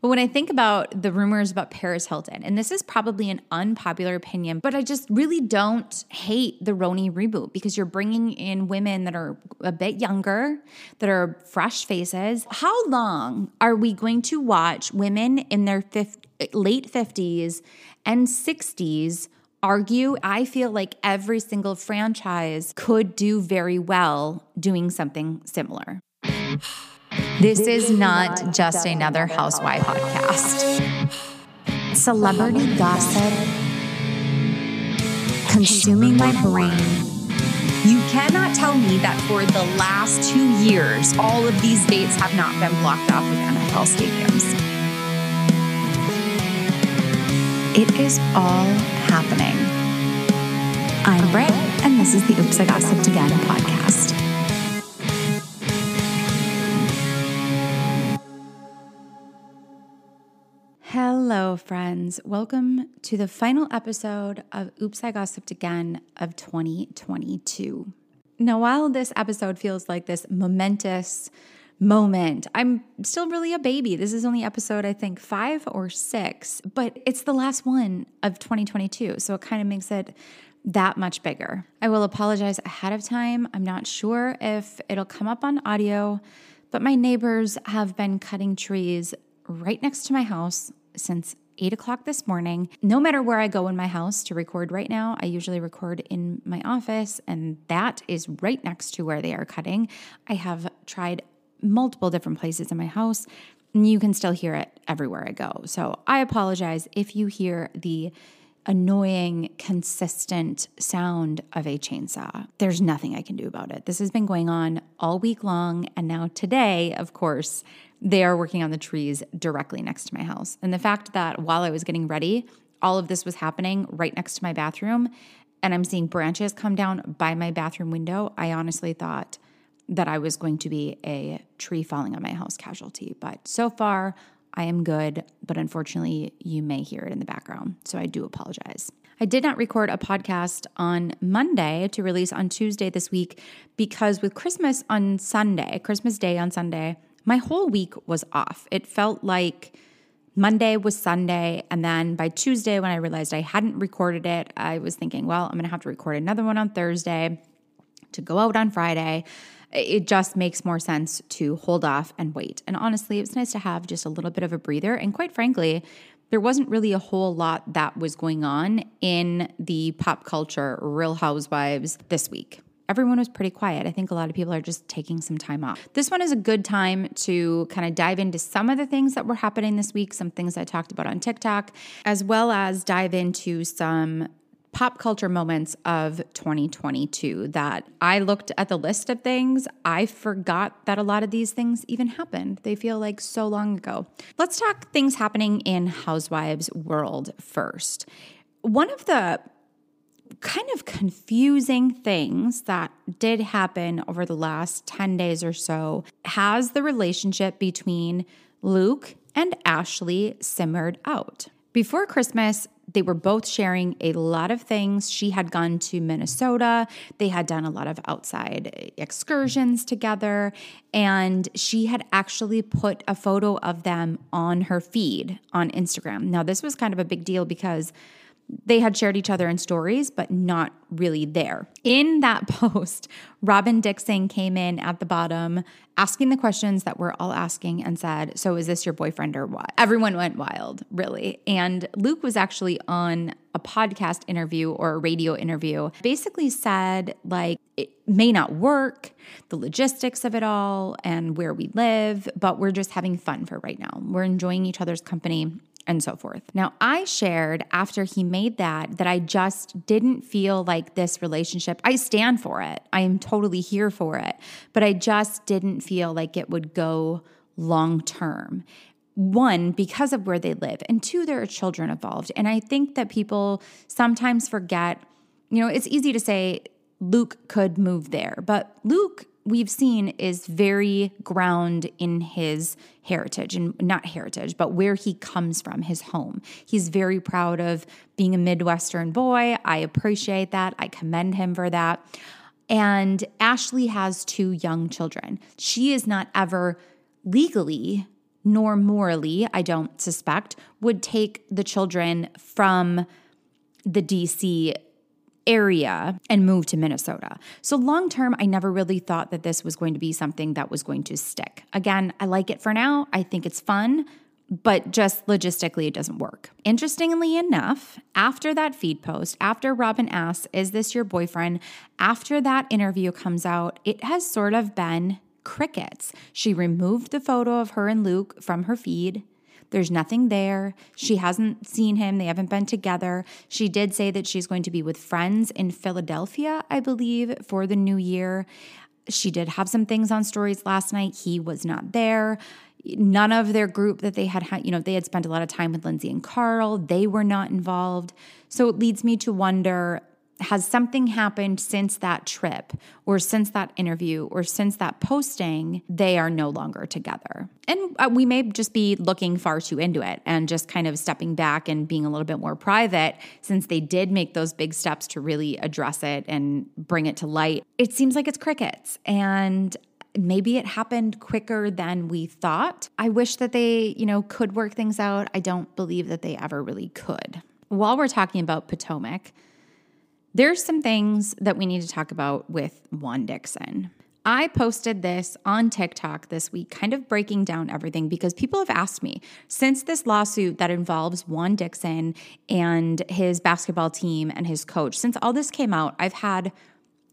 But when I think about the rumors about Paris Hilton, and this is probably an unpopular opinion, but I just really don't hate the RHONY reboot because you're bringing in women that are a bit younger, that are fresh faces. How long are we going to watch women in their fifth, late 50s and 60s? argue. I feel like every single franchise could do very well doing something similar. This is not just another housewife podcast. Celebrity gossip consuming my brain. You cannot tell me that for the last two years, all of these dates have not been blocked off of NFL stadiums. It is all happening. I'm Britt, and this is the Oops, I Gossiped Again podcast. Hello, friends. Welcome to the final episode of Oops, I Gossiped Again of 2022. Now, while this episode feels like this momentous moment, I'm still really a baby. This is only episode, I think, five or six, but it's the last one of 2022. So it kind of makes it that much bigger. I will apologize ahead of time. I'm not sure if it'll come up on audio, but my neighbors have been cutting trees right next to my house since eight o'clock this morning. No matter where I go in my house to record right now, I usually record in my office, and that is right next to where they are cutting. I have tried multiple different places in my house, and you can still hear it everywhere I go. So I apologize if you hear the annoying, consistent sound of a chainsaw. There's nothing I can do about it. This has been going on all week long. And now, today, of course, they are working on the trees directly next to my house. And the fact that while I was getting ready, all of this was happening right next to my bathroom, and I'm seeing branches come down by my bathroom window, I honestly thought that I was going to be a tree falling on my house casualty. But so far, I am good, but unfortunately, you may hear it in the background. So I do apologize. I did not record a podcast on Monday to release on Tuesday this week because with Christmas on Sunday, Christmas Day on Sunday, my whole week was off. It felt like Monday was Sunday. And then by Tuesday, when I realized I hadn't recorded it, I was thinking, well, I'm going to have to record another one on Thursday to go out on Friday. It just makes more sense to hold off and wait. And honestly, it was nice to have just a little bit of a breather. And quite frankly, there wasn't really a whole lot that was going on in the pop culture Real Housewives this week everyone was pretty quiet. I think a lot of people are just taking some time off. This one is a good time to kind of dive into some of the things that were happening this week, some things I talked about on TikTok, as well as dive into some pop culture moments of 2022 that I looked at the list of things. I forgot that a lot of these things even happened. They feel like so long ago. Let's talk things happening in Housewives world first. One of the kind of confusing things that did happen over the last 10 days or so has the relationship between Luke and Ashley simmered out. Before Christmas, they were both sharing a lot of things. She had gone to Minnesota. They had done a lot of outside excursions together. And she had actually put a photo of them on her feed on Instagram. Now, this was kind of a big deal because they had shared each other in stories, but not really there. In that post, Robyn Dixon came in at the bottom asking the questions that we're all asking and said, So is this your boyfriend or what? Everyone went wild, really. And Luke was actually on a podcast interview or a radio interview, basically said, like, it may not work, the logistics of it all, and where we live, but we're just having fun for right now. We're enjoying each other's company and so forth. Now, I shared after he made that that I just didn't feel like this relationship, I stand for it. I am totally here for it, but I just didn't feel like it would go long term. One, because of where they live, and two, there are children involved. And I think that people sometimes forget, you know, it's easy to say Luke could move there, but Luke we've seen is very ground in his heritage and not heritage, but where he comes from, his home. He's very proud of being a Midwestern boy. I appreciate that. I commend him for that. And Ashley has two young children. She is not ever legally nor morally, I don't suspect, would take the children from the DC area and move to Minnesota. So, long term, I never really thought that this was going to be something that was going to stick. Again, I like it for now. I think it's fun, but just logistically, it doesn't work. Interestingly enough, after that feed post, after Robyn asks, Is this your boyfriend? After that interview comes out, it has sort of been crickets. She removed the photo of her and Luke from her feed. There's nothing there. She hasn't seen him. They haven't been together. She did say that she's going to be with friends in Philadelphia, I believe, for the new year. She did have some things on stories last night. He was not there. None of their group that they had had, you know, they had spent a lot of time with Lindsay and Carl. They were not involved. So it leads me to wonder has something happened since that trip or since that interview or since that posting, they are no longer together. And uh, we may just be looking far too into it and just kind of stepping back and being a little bit more private since they did make those big steps to really address it and bring it to light. It seems like it's crickets. And maybe it happened quicker than we thought. I wish that they, you know, could work things out. I don't believe that they ever really could. While we're talking about Potomac, there's some things that we need to talk about with Juan Dixon. I posted this on TikTok this week, kind of breaking down everything because people have asked me since this lawsuit that involves Juan Dixon and his basketball team and his coach, since all this came out, I've had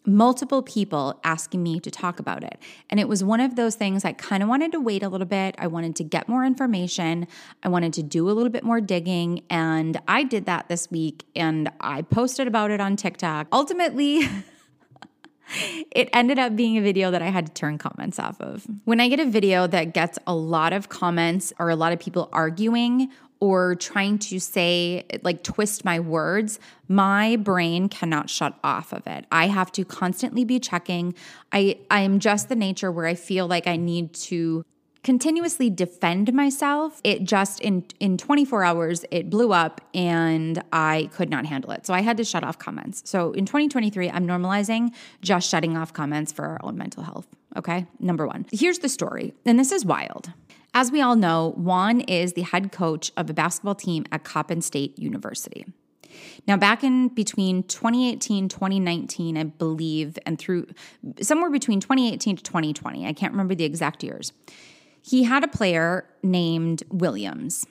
multiple people asking me to talk about it. And it was one of those things I kind of wanted to wait a little bit. I wanted to get more information. I wanted to do a little bit more digging. And I did that this week and I posted about it on TikTok. Ultimately, it ended up being a video that I had to turn comments off of. When I get a video that gets a lot of comments or a lot of people arguing or trying to say, like, twist my words, my brain cannot shut off of it. I have to constantly be checking. I, I am just the nature where I feel like I need to continuously defend myself. It just in in 24 hours it blew up and i could not handle it. So i had to shut off comments. So in 2023 i'm normalizing just shutting off comments for our own mental health okay? Number 1 here's the story and this is wild as we all know, Juan is the head coach of a basketball team at Coppin State University. Now, back in between 2018, 2019, I believe, and through somewhere between 2018 to 2020, I can't remember the exact years, he had a player named Williams.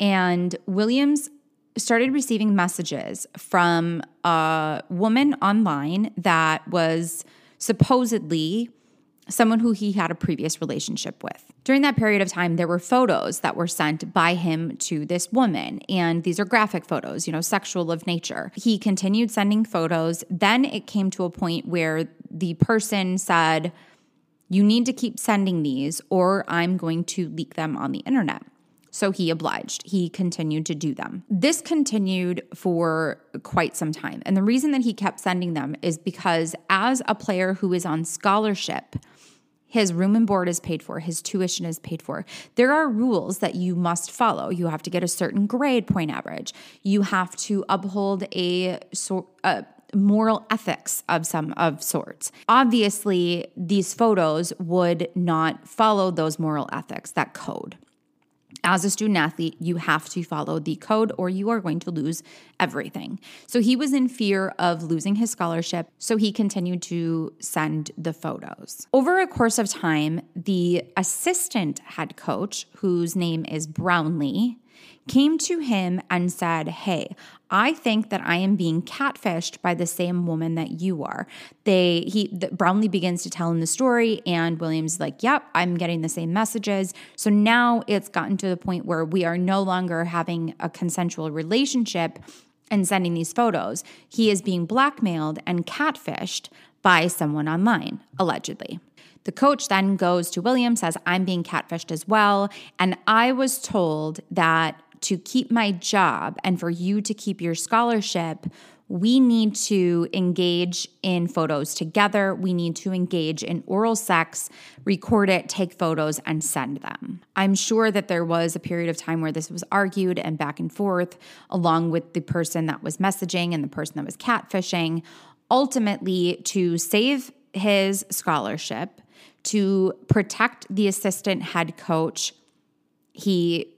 And Williams started receiving messages from a woman online that was supposedly someone who he had a previous relationship with. During that period of time, there were photos that were sent by him to this woman, and these are graphic photos, you know, sexual of nature. He continued sending photos. Then it came to a point where the person said, You need to keep sending these, or I'm going to leak them on the internet. So he obliged. He continued to do them. This continued for quite some time. And the reason that he kept sending them is because, as a player who is on scholarship, his room and board is paid for, his tuition is paid for. There are rules that you must follow. You have to get a certain grade point average. You have to uphold a sort moral ethics of some of sorts. Obviously, these photos would not follow those moral ethics, that code as a student athlete, you have to follow the code or you are going to lose everything. So he was in fear of losing his scholarship, so he continued to send the photos. Over a course of time, the assistant head coach, whose name is Brownlee, came to him and said, Hey, I think that I am being catfished by the same woman that you are. They he the, Brownlee begins to tell him the story, and Williams like, "Yep, I'm getting the same messages." So now it's gotten to the point where we are no longer having a consensual relationship and sending these photos. He is being blackmailed and catfished by someone online, allegedly. The coach then goes to William, says, I'm being catfished as well. And I was told that to keep my job and for you to keep your scholarship, we need to engage in photos together. We need to engage in oral sex, record it, take photos, and send them. I'm sure that there was a period of time where this was argued and back and forth, along with the person that was messaging and the person that was catfishing. Ultimately, to save his scholarship, to protect the assistant head coach he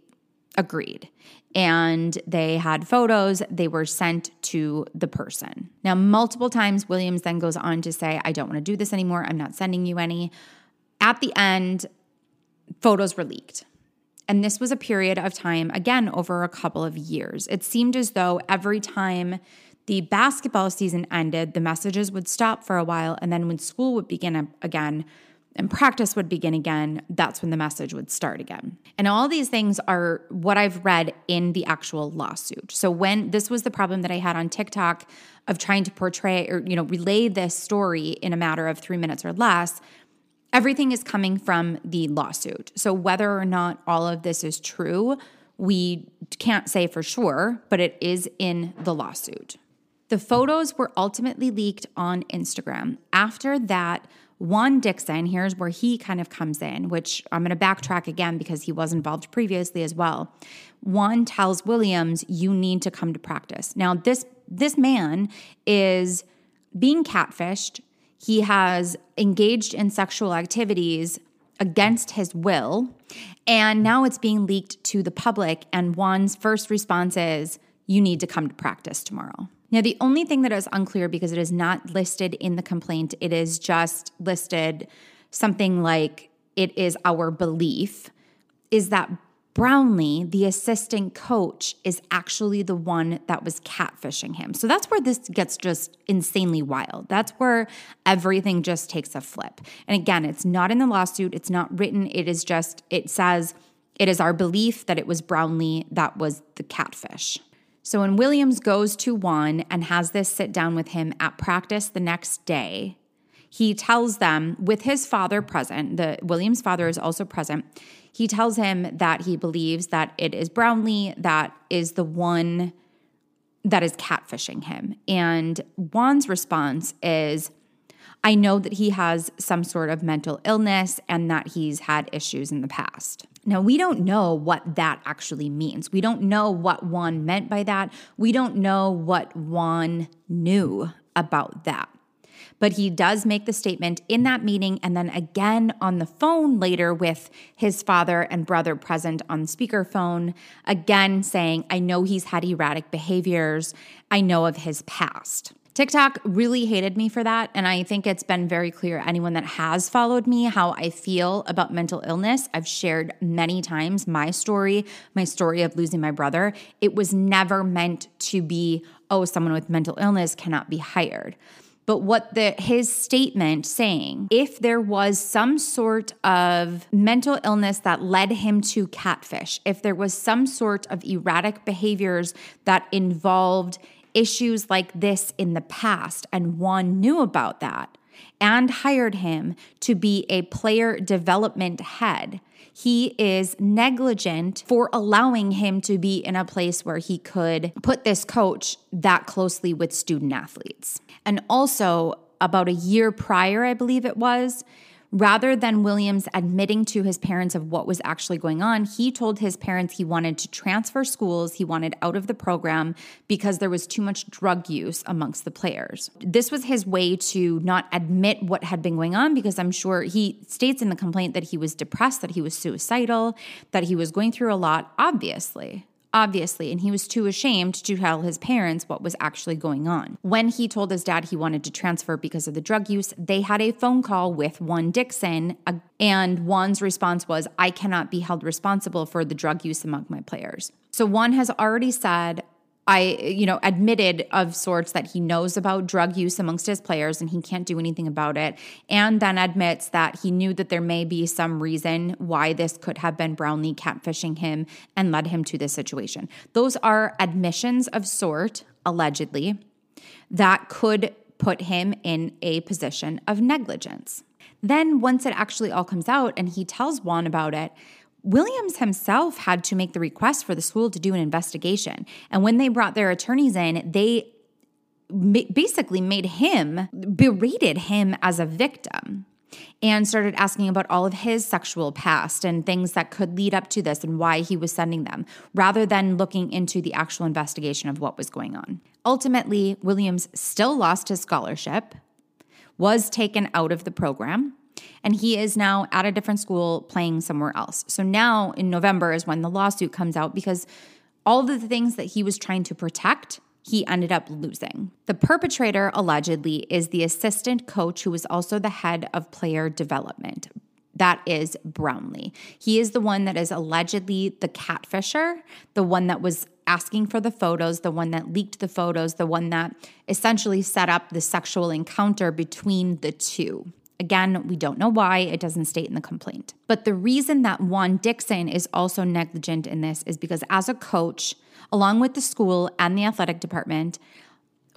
agreed. And they had photos. They were sent to the person. Now multiple times williams then goes on to say i don't want to do this anymore. I'm not sending you any. At the end photos were leaked. And this was a period of time again over a couple of years. It seemed as though every time the basketball season ended the messages would stop for a while and then when school would begin again and practice would begin again, that's when the message would start again. And all these things are what I've read in the actual lawsuit. So when this was the problem that I had on TikTok of trying to portray or you know relay this story in a matter of 3 minutes or less, everything is coming from the lawsuit. So whether or not all of this is true, we can't say for sure, but it is in the lawsuit. The photos were ultimately leaked on Instagram. After that, Juan Dixon, here's where he kind of comes in, which I'm going to backtrack again because he was involved previously as well. Juan tells Williams, "You need to come to practice." Now, this this man is being catfished. He has engaged in sexual activities against his will, and now it's being leaked to the public. And Juan's first response is, "You need to come to practice tomorrow." Now, the only thing that is unclear because it is not listed in the complaint, it is just listed something like it is our belief, is that Brownlee, the assistant coach, is actually the one that was catfishing him. So that's where this gets just insanely wild. That's where everything just takes a flip. And again, it's not in the lawsuit, it's not written, it is just, it says, it is our belief that it was Brownlee that was the catfish. So when Williams goes to Juan and has this sit down with him at practice the next day, he tells them with his father present, the Williams' father is also present. He tells him that he believes that it is Brownlee that is the one that is catfishing him. And Juan's response is, I know that he has some sort of mental illness and that he's had issues in the past. Now, we don't know what that actually means. We don't know what Juan meant by that. We don't know what Juan knew about that. But he does make the statement in that meeting and then again on the phone later with his father and brother present on speakerphone, again saying, I know he's had erratic behaviors. I know of his past. TikTok really hated me for that. And I think it's been very clear, anyone that has followed me, how I feel about mental illness. I've shared many times my story, my story of losing my brother. It was never meant to be, oh, someone with mental illness cannot be hired. But what the his statement saying, if there was some sort of mental illness that led him to catfish, if there was some sort of erratic behaviors that involved issues like this in the past, and Juan knew about that and hired him to be a player development head. He is negligent for allowing him to be in a place where he could put this coach that closely with student athletes. And also, about a year prior, I believe it was, Rather than Williams admitting to his parents of what was actually going on, he told his parents he wanted to transfer schools, he wanted out of the program because there was too much drug use amongst the players. This was his way to not admit what had been going on because I'm sure he states in the complaint that he was depressed, that he was suicidal, that he was going through a lot, obviously obviously, and he was too ashamed to tell his parents what was actually going on. When he told his dad he wanted to transfer because of the drug use, they had a phone call with Juan Dixon, and Juan's response was, I cannot be held responsible for the drug use among my players. So Juan has already said, I, you know, admitted of sorts that he knows about drug use amongst his players and he can't do anything about it. And then admits that he knew that there may be some reason why this could have been Brownlee catfishing him and led him to this situation. Those are admissions of sort, allegedly, that could put him in a position of negligence. Then, once it actually all comes out and he tells Juan about it, Williams himself had to make the request for the school to do an investigation. And when they brought their attorneys in, they basically made him, berated him as a victim and started asking about all of his sexual past and things that could lead up to this and why he was sending them, rather than looking into the actual investigation of what was going on. Ultimately, Williams still lost his scholarship, was taken out of the program, And he is now at a different school playing somewhere else. So now in November is when the lawsuit comes out because all of the things that he was trying to protect he ended up losing. The perpetrator, allegedly, is the assistant coach who is also the head of player development. That is Brownlee. He is the one that is allegedly the catfisher, the one that was asking for the photos, the one that leaked the photos, the one that essentially set up the sexual encounter between the two. Again, we don't know why, it doesn't state in the complaint. But the reason that Juan Dixon is also negligent in this is because as a coach, along with the school and the athletic department,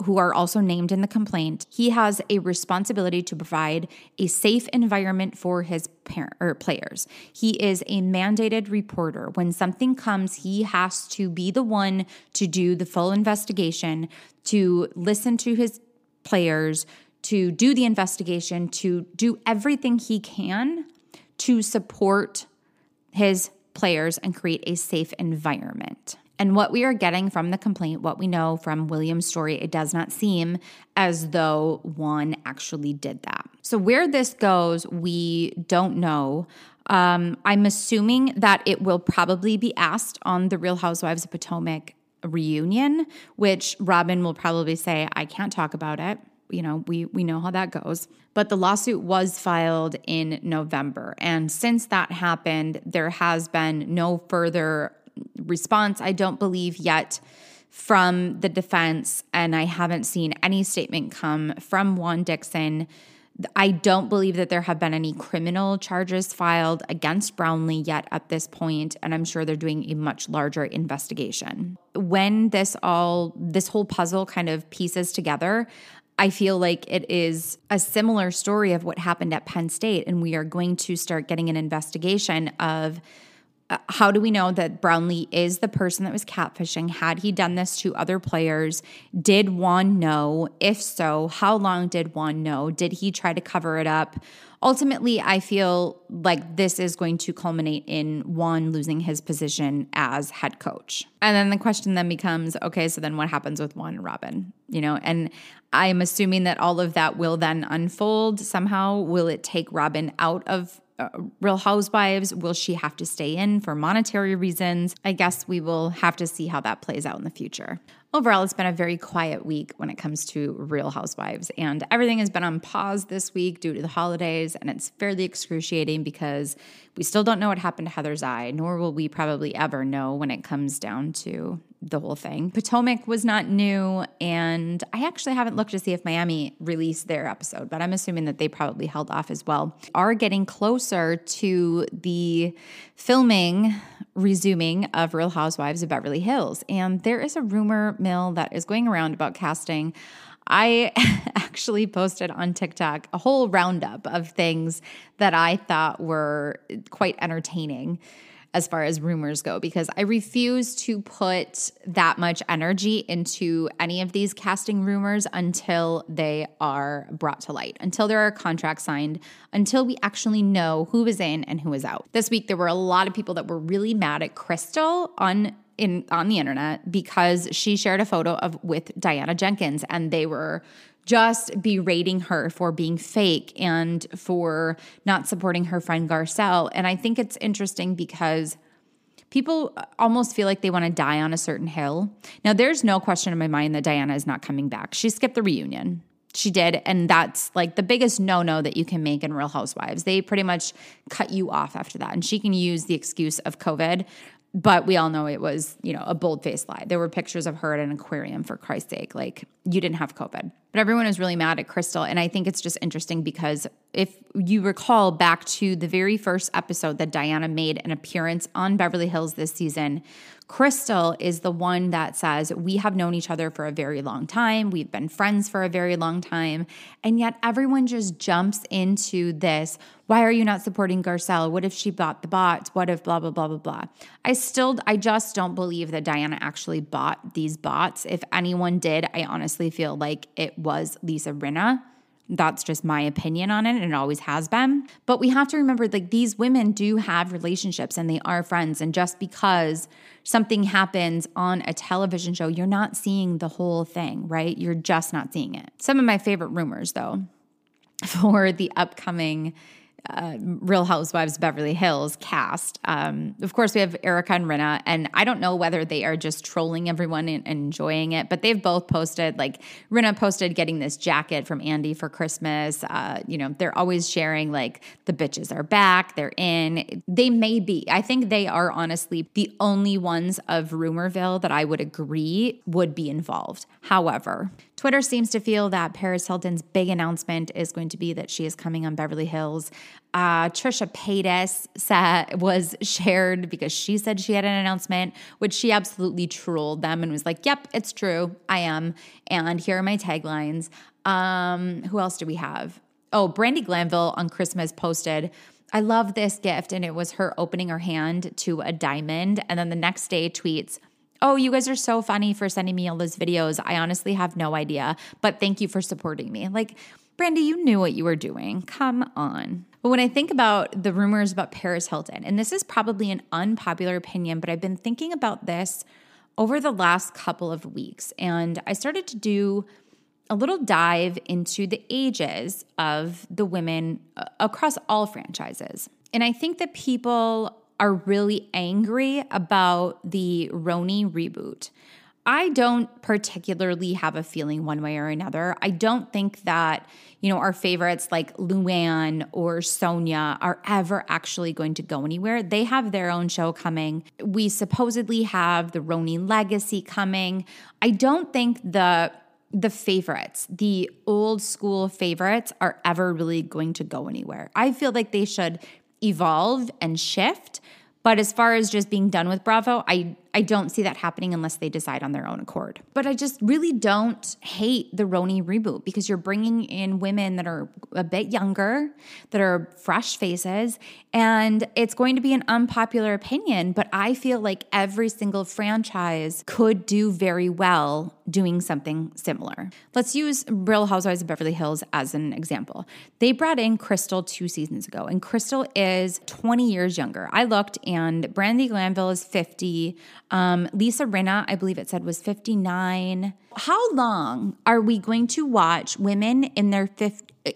who are also named in the complaint, he has a responsibility to provide a safe environment for his parent, or players. He is a mandated reporter. When something comes, he has to be the one to do the full investigation, to listen to his players, to do the investigation, to do everything he can to support his players and create a safe environment. And what we are getting from the complaint, what we know from William's story, it does not seem as though Juan actually did that. So, where this goes, we don't know. Um, I'm assuming that it will probably be asked on the Real Housewives of Potomac reunion, which Robyn will probably say, I can't talk about it. You know, we we know how that goes. But the lawsuit was filed in November, and since that happened, there has been no further response, I don't believe yet from the defense, and I haven't seen any statement come from Juan Dixon. I don't believe that there have been any criminal charges filed against Brownlee yet at this point, and I'm sure they're doing a much larger investigation. When this all, this whole puzzle kind of pieces together, I feel like it is a similar story of what happened at Penn State, and we are going to start getting an investigation of uh, how do we know that Brownlee is the person that was catfishing? Had he done this to other players? Did Juan know? If so, how long did Juan know? Did he try to cover it up? Ultimately, I feel like this is going to culminate in Juan losing his position as head coach. And then the question then becomes okay, so then what happens with Juan and Robyn? You know, and I'm assuming that all of that will then unfold somehow. Will it take Robyn out of uh, Real Housewives? Will she have to stay in for monetary reasons? I guess we will have to see how that plays out in the future. Overall, it's been a very quiet week when it comes to Real Housewives, and everything has been on pause this week due to the holidays, and it's fairly excruciating because we still don't know what happened to Heather's eye, nor will we probably ever know when it comes down to the whole thing. Potomac was not new, and I actually haven't looked to see if Miami released their episode, but I'm assuming that they probably held off as well. Are getting closer to the filming resuming of Real Housewives of Beverly Hills, and there is a rumor mill that is going around about casting. I actually posted on TikTok a whole roundup of things that I thought were quite entertaining as far as rumors go because I refuse to put that much energy into any of these casting rumors until they are brought to light, until there are contracts signed, until we actually know who is in and who is out. This week there were a lot of people that were really mad at Crystal on in on the internet because she shared a photo of with Diana Jenkins and they were just berating her for being fake and for not supporting her friend Garcelle. And I think it's interesting because people almost feel like they want to die on a certain hill. Now, there's no question in my mind that Diana is not coming back. She skipped the reunion. She did. And that's like the biggest no no that you can make in Real Housewives. They pretty much cut you off after that. And she can use the excuse of COVID but we all know it was, you know, a bold faced lie. There were pictures of her at an aquarium for Christ's sake. Like, you didn't have COVID. But everyone is really mad at Crystal. And I think it's just interesting because if you recall back to the very first episode that Diana made an appearance on Beverly Hills this season, Crystal is the one that says, We have known each other for a very long time. We've been friends for a very long time. And yet everyone just jumps into this. Why are you not supporting Garcelle? What if she bought the bots? What if blah, blah, blah, blah, blah? I still, I just don't believe that Diana actually bought these bots. If anyone did, I honestly feel like it was Lisa Rinna. That's just my opinion on it, and it always has been. But we have to remember like these women do have relationships and they are friends. And just because something happens on a television show, you're not seeing the whole thing, right? You're just not seeing it. Some of my favorite rumors, though, for the upcoming uh, Real Housewives Beverly Hills cast. Um, of course, we have Erika and Rinna, and I don't know whether they are just trolling everyone and, enjoying it, but they've both posted. Like Rinna posted getting this jacket from Andy for Christmas. Uh, you know, they're always sharing like the bitches are back, they're in. They may be. I think they are honestly the only ones of Rumorville that I would agree would be involved. However, Twitter seems to feel that Paris Hilton's big announcement is going to be that she is coming on Beverly Hills. Uh, Trisha Paytas was shared because she said she had an announcement, which she absolutely trolled them and was like, "Yep, it's true, I am." And here are my taglines. Um, who else do we have? Oh, Brandi Glanville on Christmas posted. I love this gift. And it was her opening her hand to a diamond. And then the next day tweets, Oh, you guys are so funny for sending me all those videos. I honestly have no idea, but thank you for supporting me. Like, Brandi, you knew what you were doing. Come on. But when I think about the rumors about Paris Hilton, and this is probably an unpopular opinion, but I've been thinking about this over the last couple of weeks, and I started to do a little dive into the ages of the women uh, across all franchises. And I think that people are really angry about the RHONY reboot. I don't particularly have a feeling one way or another. I don't think that, you know, our favorites like Luann or Sonja are ever actually going to go anywhere. They have their own show coming. We supposedly have the RHONY legacy coming. I don't think the the favorites, the old school favorites are ever really going to go anywhere. I feel like they should evolve and shift. But as far as just being done with Bravo, I I don't see that happening unless they decide on their own accord. But I just really don't hate the RHONY reboot because you're bringing in women that are a bit younger, that are fresh faces, and it's going to be an unpopular opinion. But I feel like every single franchise could do very well doing something similar. Let's use Real Housewives of Beverly Hills as an example. They brought in Crystal two seasons ago, and Crystal is 20 years younger. I looked, and Brandi Glanville is 50. Um, Lisa Rinna, I believe it said, was 59. How long are we going to watch women in their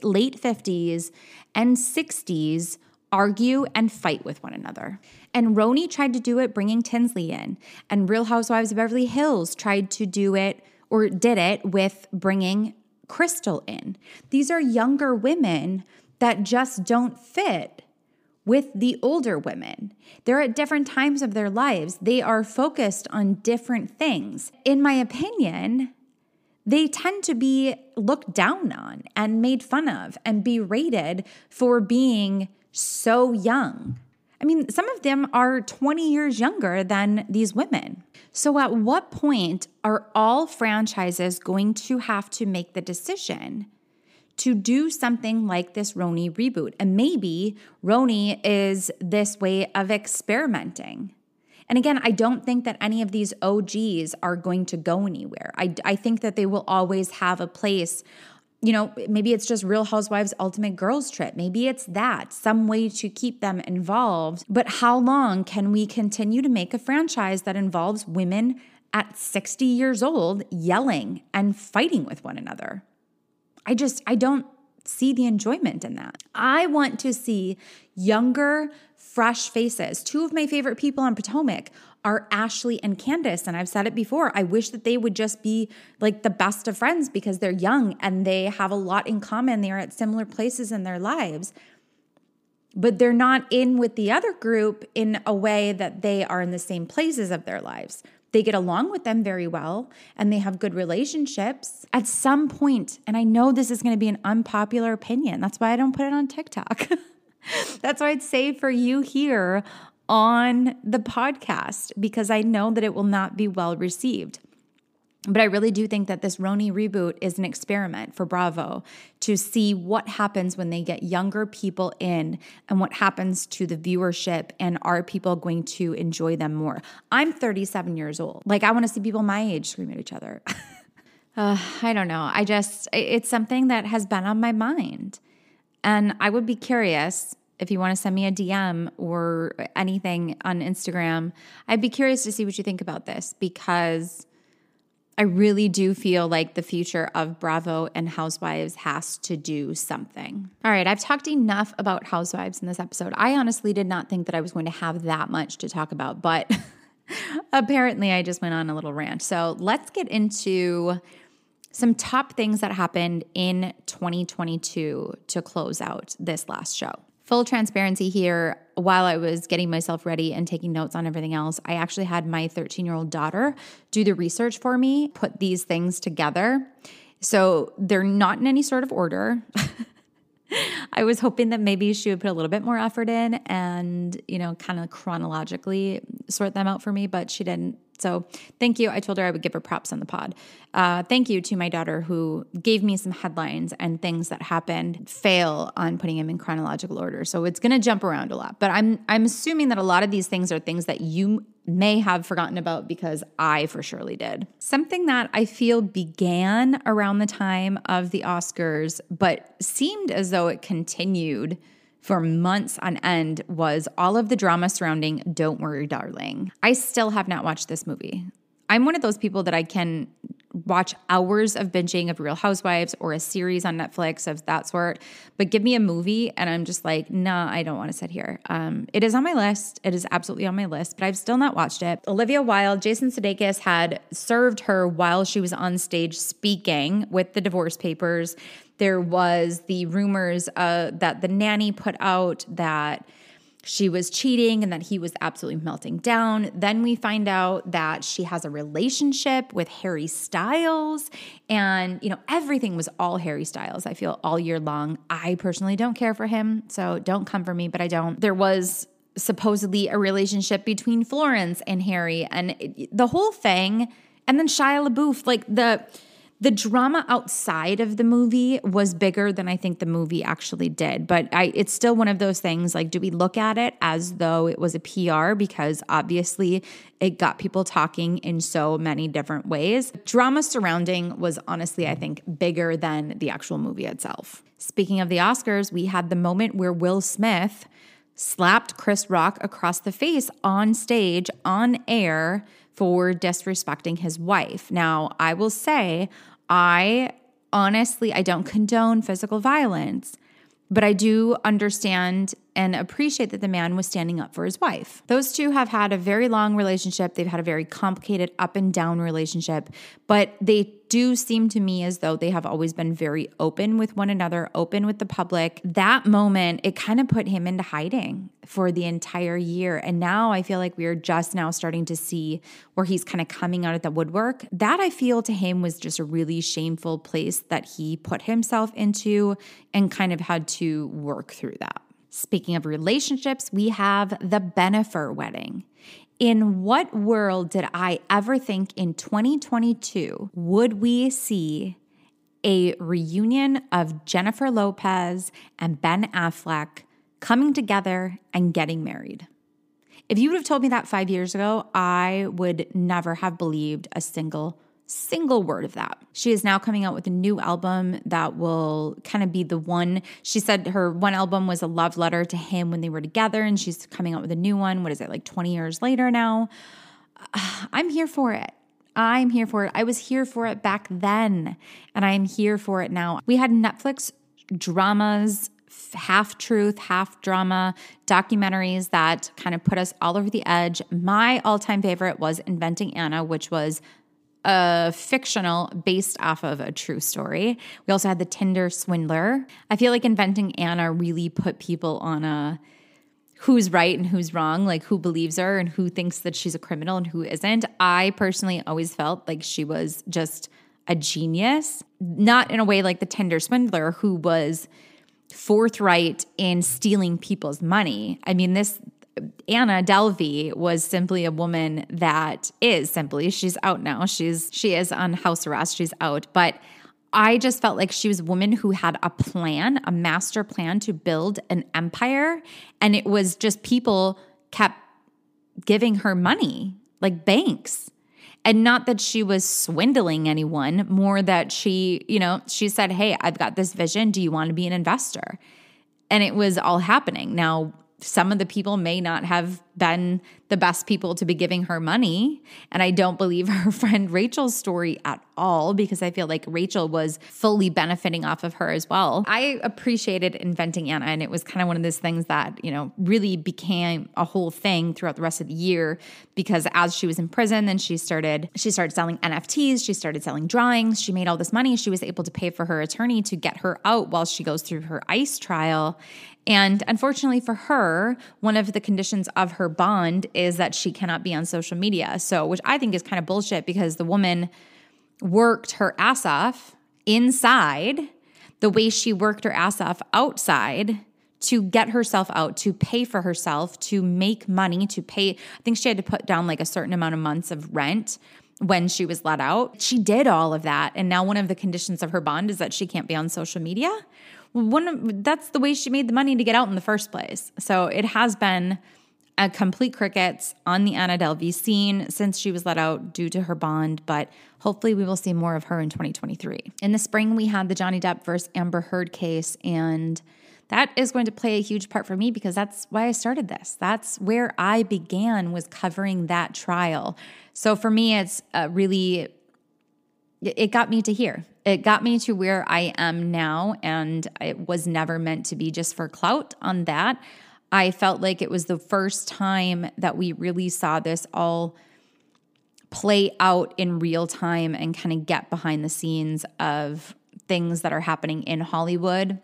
late 50s and 60s argue and fight with one another? And RHONY tried to do it bringing Tinsley in, and Real Housewives of Beverly Hills tried to do it or did it with bringing Crystal in. These are younger women that just don't fit with the older women. They're at different times of their lives. They are focused on different things. In my opinion, they tend to be looked down on and made fun of and berated for being so young. I mean, some of them are 20 years younger than these women. So, at what point are all franchises going to have to make the decision to do something like this RHONY reboot. And maybe RHONY is this way of experimenting. And again, I don't think that any of these OGs are going to go anywhere. I, I think that they will always have a place. You know, maybe it's just Real Housewives Ultimate Girls Trip. Maybe it's that, some way to keep them involved. But how long can we continue to make a franchise that involves women at 60 years old yelling and fighting with one another? I just, I don't see the enjoyment in that. I want to see younger, fresh faces. Two of my favorite people on Potomac are Ashley and Candiace. And I've said it before. I wish that they would just be like the best of friends because they're young and they have a lot in common. They're at similar places in their lives. But they're not in with the other group in a way that they are in the same places of their lives they get along with them very well and they have good relationships at some point and i know this is going to be an unpopular opinion that's why i don't put it on tiktok. That's why i'd say for you here on the podcast because i know that it will not be well received but I really do think that this RHONY reboot is an experiment for Bravo to see what happens when they get younger people in and what happens to the viewership and are people going to enjoy them more. I'm 37 years old. Like, I want to see people my age scream at each other. uh, I don't know. I just, it's something that has been on my mind. And I would be curious if you want to send me a DM or anything on Instagram, I'd be curious to see what you think about this because I really do feel like the future of Bravo and Housewives has to do something. All right, I've talked enough about Housewives in this episode. I honestly did not think that I was going to have that much to talk about, but apparently I just went on a little rant. So let's get into some top things that happened in 2022 to close out this last show. Full transparency here, while I was getting myself ready and taking notes on everything else, I actually had my 13 year old daughter do the research for me, put these things together. So they're not in any sort of order. I was hoping that maybe she would put a little bit more effort in and, you know, kind of chronologically sort them out for me, but she didn't. So thank you. I told her I would give her props on the pod. Uh, thank you to my daughter who gave me some headlines and things that happened. Fail on putting them in chronological order, so it's going to jump around a lot. But I'm I'm assuming that a lot of these things are things that you may have forgotten about because I for surely did. Something that I feel began around the time of the Oscars, but seemed as though it continued for months on end was all of the drama surrounding Don't Worry, Darling. I still have not watched this movie. I'm one of those people that I can watch hours of binging of Real Housewives or a series on Netflix of that sort, but give me a movie and I'm just like, nah, I don't want to sit here. Um, it is on my list. It is absolutely on my list, but I've still not watched it. Olivia Wilde, Jason Sudeikis had served her while she was on stage speaking with the divorce papers. There was the rumors uh, that the nanny put out that she was cheating and that he was absolutely melting down. Then we find out that she has a relationship with Harry Styles. And, you know, everything was all Harry Styles, I feel, all year long. I personally don't care for him. So don't come for me, but I don't. There was supposedly a relationship between Florence and Harry and it, the whole thing. And then Shia LaBeouf, like the the drama outside of the movie was bigger than I think the movie actually did. But I, it's still one of those things like, do we look at it as though it was a PR? Because obviously it got people talking in so many different ways. Drama surrounding was honestly, I think, bigger than the actual movie itself. Speaking of the Oscars, we had the moment where Will Smith slapped Chris Rock across the face on stage, on air for disrespecting his wife. Now, I will say, I honestly, I don't condone physical violence, but I do understand and appreciate that the man was standing up for his wife. Those two have had a very long relationship. They've had a very complicated up and down relationship, but they do seem to me as though they have always been very open with one another, open with the public. That moment, it kind of put him into hiding for the entire year. And now I feel like we are just now starting to see where he's kind of coming out of the woodwork. That I feel to him was just a really shameful place that he put himself into and kind of had to work through that. Speaking of relationships, we have the Bennifer wedding. In what world did I ever think in 2022 would we see a reunion of Jennifer Lopez and Ben Affleck coming together and getting married? If you would have told me that five years ago, I would never have believed a single single word of that. She is now coming out with a new album that will kind of be the one. She said her one album was a love letter to him when they were together, and she's coming out with a new one. What is it, like 20 years later now? I'm here for it. I'm here for it. I was here for it back then, and I'm here for it now. We had Netflix dramas half truth, half drama documentaries that kind of put us all over the edge. My all time favorite was Inventing Anna, which was a fictional based off of a true story. We also had the Tinder swindler. I feel like inventing Anna really put people on a who's right and who's wrong, like who believes her and who thinks that she's a criminal and who isn't. I personally always felt like she was just a genius, not in a way like the Tinder swindler who was forthright in stealing people's money. I mean, this Anna Delvey was simply a woman that is simply she's out now. She's she is on house arrest. She's out, but I just felt like she was a woman who had a plan, a master plan to build an empire, and it was just people kept giving her money, like banks. And not that she was swindling anyone, more that she, you know, she said, Hey, I've got this vision. Do you want to be an investor? And it was all happening. Now, some of the people may not have been the best people to be giving her money. And I don't believe her friend Rachel's story at all because I feel like Rachel was fully benefiting off of her as well. I appreciated inventing Anna, and it was kind of one of those things that, you know, really became a whole thing throughout the rest of the year because as she was in prison, then she started she started selling NFTs, she started selling drawings, she made all this money. She was able to pay for her attorney to get her out while she goes through her ICE trial. And unfortunately for her, one of the conditions of her bond is that she cannot be on social media. So, which I think is kind of bullshit because the woman worked her ass off inside the way she worked her ass off outside to get herself out, to pay for herself, to make money, to pay. I think she had to put down like a certain amount of months of rent when she was let out. She did all of that. And now one of the conditions of her bond is that she can't be on social media one of, that's the way she made the money to get out in the first place. So it has been a complete crickets on the Anna Delvey scene since she was let out due to her bond, but hopefully we will see more of her in 2023. In the spring, we had the Johnny Depp versus Amber Heard case, and that is going to play a huge part for me because that's why I started this. That's where I began was covering that trial. So for me, it's a really it got me to here. It got me to where I am now, and it was never meant to be just for clout on that. I felt like it was the first time that we really saw this all play out in real time and kind of get behind the scenes of things that are happening in Hollywood,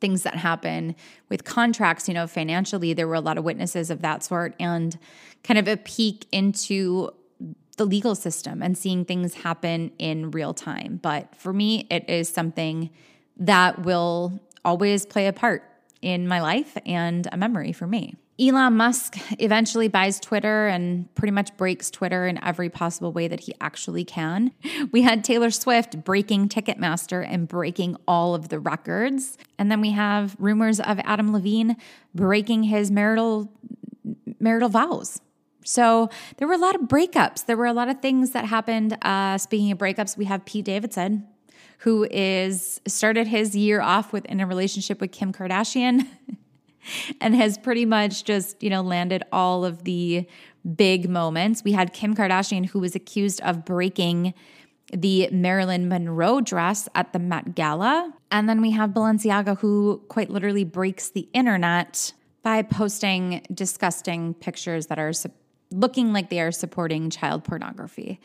things that happen with contracts, you know, financially. There were a lot of witnesses of that sort, and kind of a peek into the legal system and seeing things happen in real time. But for me, it is something that will always play a part in my life and a memory for me. Elon Musk eventually buys Twitter and pretty much breaks Twitter in every possible way that he actually can. We had Taylor Swift breaking Ticketmaster and breaking all of the records. And then we have rumors of Adam Levine breaking his marital marital vows so there were a lot of breakups. There were a lot of things that happened. Uh, speaking of breakups, we have Pete Davidson, who is started his year off with in a relationship with Kim Kardashian, and has pretty much just you know landed all of the big moments. We had Kim Kardashian, who was accused of breaking the Marilyn Monroe dress at the Met Gala. And then we have Balenciaga, who quite literally breaks the internet by posting disgusting pictures that are looking like they are supporting child pornography.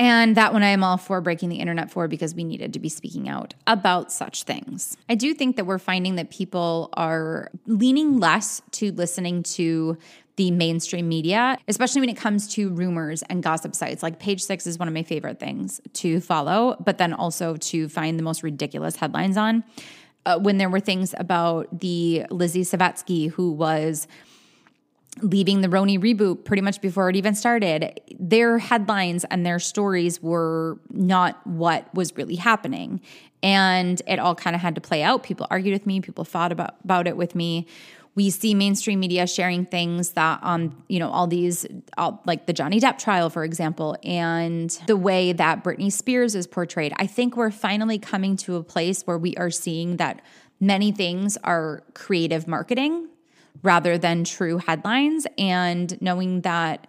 And that one I am all for breaking the internet for because we needed to be speaking out about such things. I do think that we're finding that people are leaning less to listening to the mainstream media, especially when it comes to rumors and gossip sites. Like Page Six is one of my favorite things to follow, but then also to find the most ridiculous headlines on. Uh, when there were things about the Lizzie Savetsky, who was leaving the RHONY reboot pretty much before it even started, their headlines and their stories were not what was really happening. And it all kind of had to play out. People argued with me, people fought about, about it with me. We see mainstream media sharing things that on, um, you know, all these, all, like the Johnny Depp trial, for example, and the way that Britney Spears is portrayed. I think we're finally coming to a place where we are seeing that many things are creative marketing rather than true headlines. And knowing that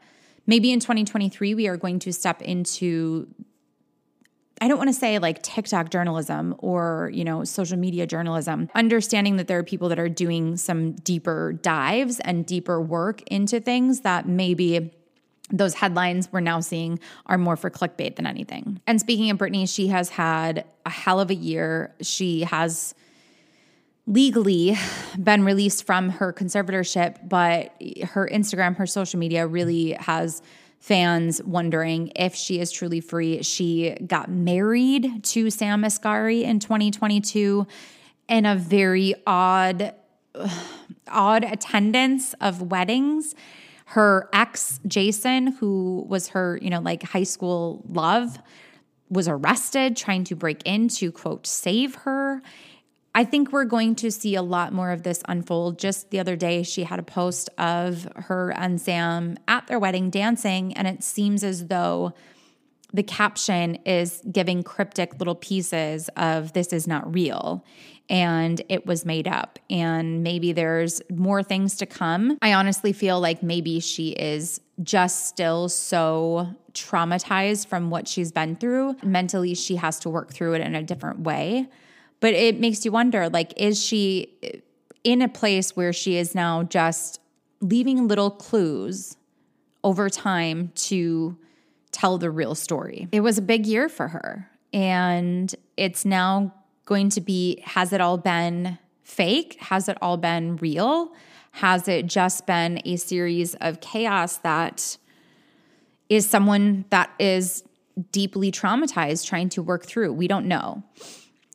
maybe in 2023, we are going to step into I don't want to say like TikTok journalism or, you know, social media journalism, understanding that there are people that are doing some deeper dives and deeper work into things that maybe those headlines we're now seeing are more for clickbait than anything. And speaking of Britney, she has had a hell of a year. She has legally been released from her conservatorship, but her Instagram, her social media really has fans wondering if she is truly free. She got married to Sam Asghari in 2022 in a very odd odd attendance of weddings. Her ex Jason, who was her, you know, like high school love, was arrested trying to break in to quote save her. I think we're going to see a lot more of this unfold. Just the other day, she had a post of her and Sam at their wedding dancing, and it seems as though the caption is giving cryptic little pieces of this is not real and it was made up and maybe there's more things to come. I honestly feel like maybe she is just still so traumatized from what she's been through. Mentally she has to work through it in a different way. But it makes you wonder like is she in a place where she is now just leaving little clues over time to tell the real story. It was a big year for her. And it's now going to be has it all been fake? Has it all been real? Has it just been a series of chaos that is someone that is deeply traumatized trying to work through? We don't know.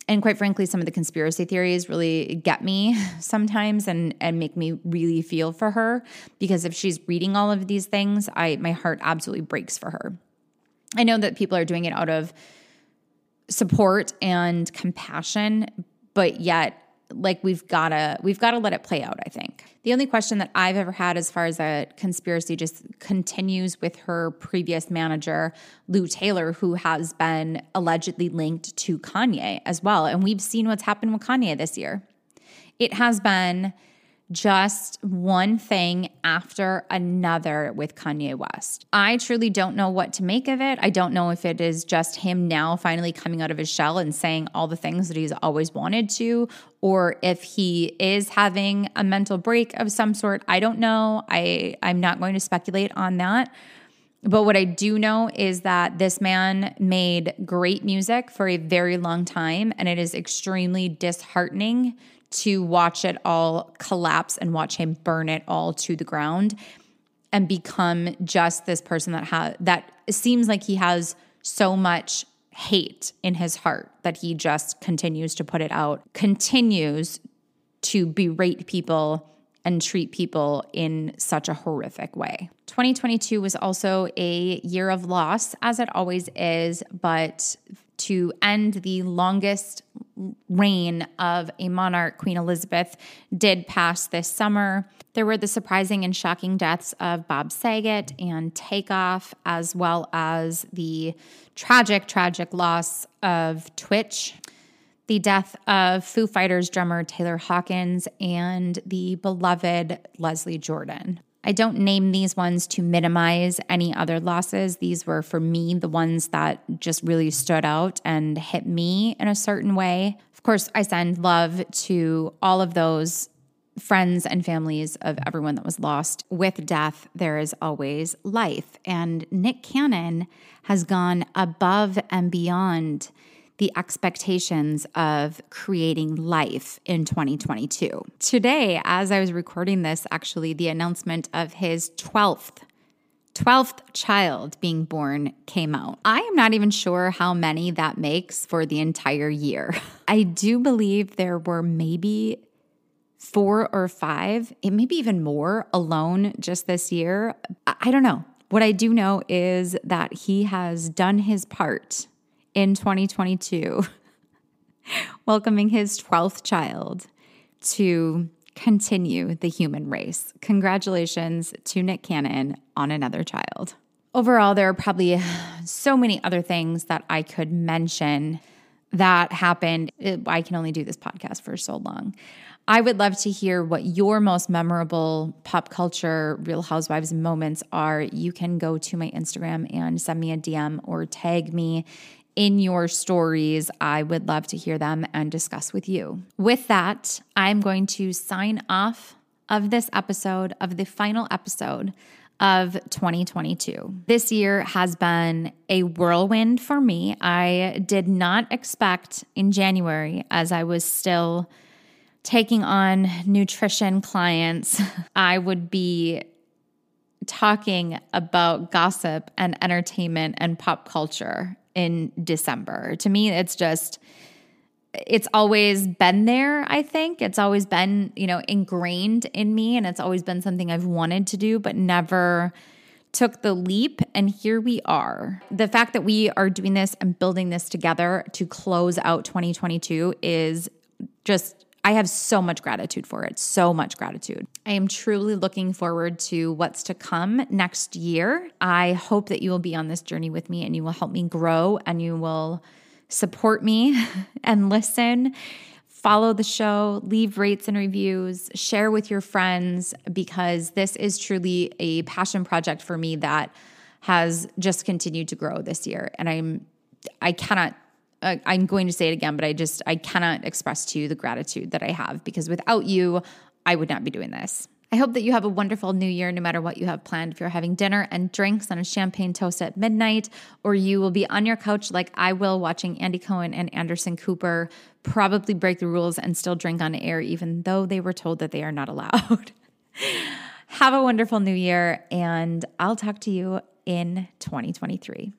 And quite frankly, some of the conspiracy theories really get me sometimes and and make me really feel for her because if she's reading all of these things, I my heart absolutely breaks for her. I know that people are doing it out of support and compassion, but yet like we've got to we've got to let it play out, I think. The only question that I've ever had as far as a conspiracy just continues with her previous manager, Lou Taylor, who has been allegedly linked to Kanye as well. And we've seen what's happened with Kanye this year. It has been just one thing after another with Kanye West. I truly don't know what to make of it. I don't know if it is just him now finally coming out of his shell and saying all the things that he's always wanted to, or if he is having a mental break of some sort. I don't know. I, I'm not going to speculate on that. But what I do know is that this man made great music for a very long time, and it is extremely disheartening to watch it all collapse and watch him burn it all to the ground and become just this person that has that seems like he has so much hate in his heart that he just continues to put it out, continues to berate people and treat people in such a horrific way. 2022 was also a year of loss, as it always is, but to end the longest reign of a monarch, Queen Elizabeth, did pass this summer. There were the surprising and shocking deaths of Bob Saget and Takeoff, as well as the tragic, tragic loss of Twitch, the death of Foo Fighters drummer Taylor Hawkins, and the beloved Leslie Jordan. I don't name these ones to minimize any other losses. These were for me the ones that just really stood out and hit me in a certain way. Of course, I send love to all of those friends and families of everyone that was lost. With death, there is always life. And Nick Cannon has gone above and beyond the expectations of creating life in 2022. Today, as I was recording this, actually, the announcement of his 12th 12th child being born came out. I am not even sure how many that makes for the entire year. I do believe there were maybe four or five, it may be even more alone just this year. I don't know. What I do know is that he has done his part in 2022, welcoming his 12th child to continue the human race. Congratulations to Nick Cannon on another child. Overall, there are probably so many other things that I could mention that happened. I can only do this podcast for so long. I would love to hear what your most memorable pop culture Real Housewives moments are. You can go to my Instagram and send me a DM or tag me in your stories. I would love to hear them and discuss with you. With that, I'm going to sign off of this episode, of the final episode of 2022. This year has been a whirlwind for me. I did not expect in January, as I was still taking on nutrition clients, I would be talking about gossip and entertainment and pop culture in December. To me, it's just, it's always been there, I think. It's always been, you know, ingrained in me and it's always been something I've wanted to do, but never took the leap. And here we are. The fact that we are doing this and building this together to close out 2022 is just I have so much gratitude for it, so much gratitude. I am truly looking forward to what's to come next year. I hope that you will be on this journey with me and you will help me grow and you will support me and listen. Follow the show, leave rates and reviews, share with your friends because this is truly a passion project for me that has just continued to grow this year. And I'm, I cannot uh, I'm going to say it again, but I just, I cannot express to you the gratitude that I have because without you, I would not be doing this. I hope that you have a wonderful new year, no matter what you have planned. If you're having dinner and drinks on a champagne toast at midnight, or you will be on your couch like I will, watching Andy Cohen and Anderson Cooper probably break the rules and still drink on air, even though they were told that they are not allowed. have a wonderful new year, and I'll talk to you in 2023.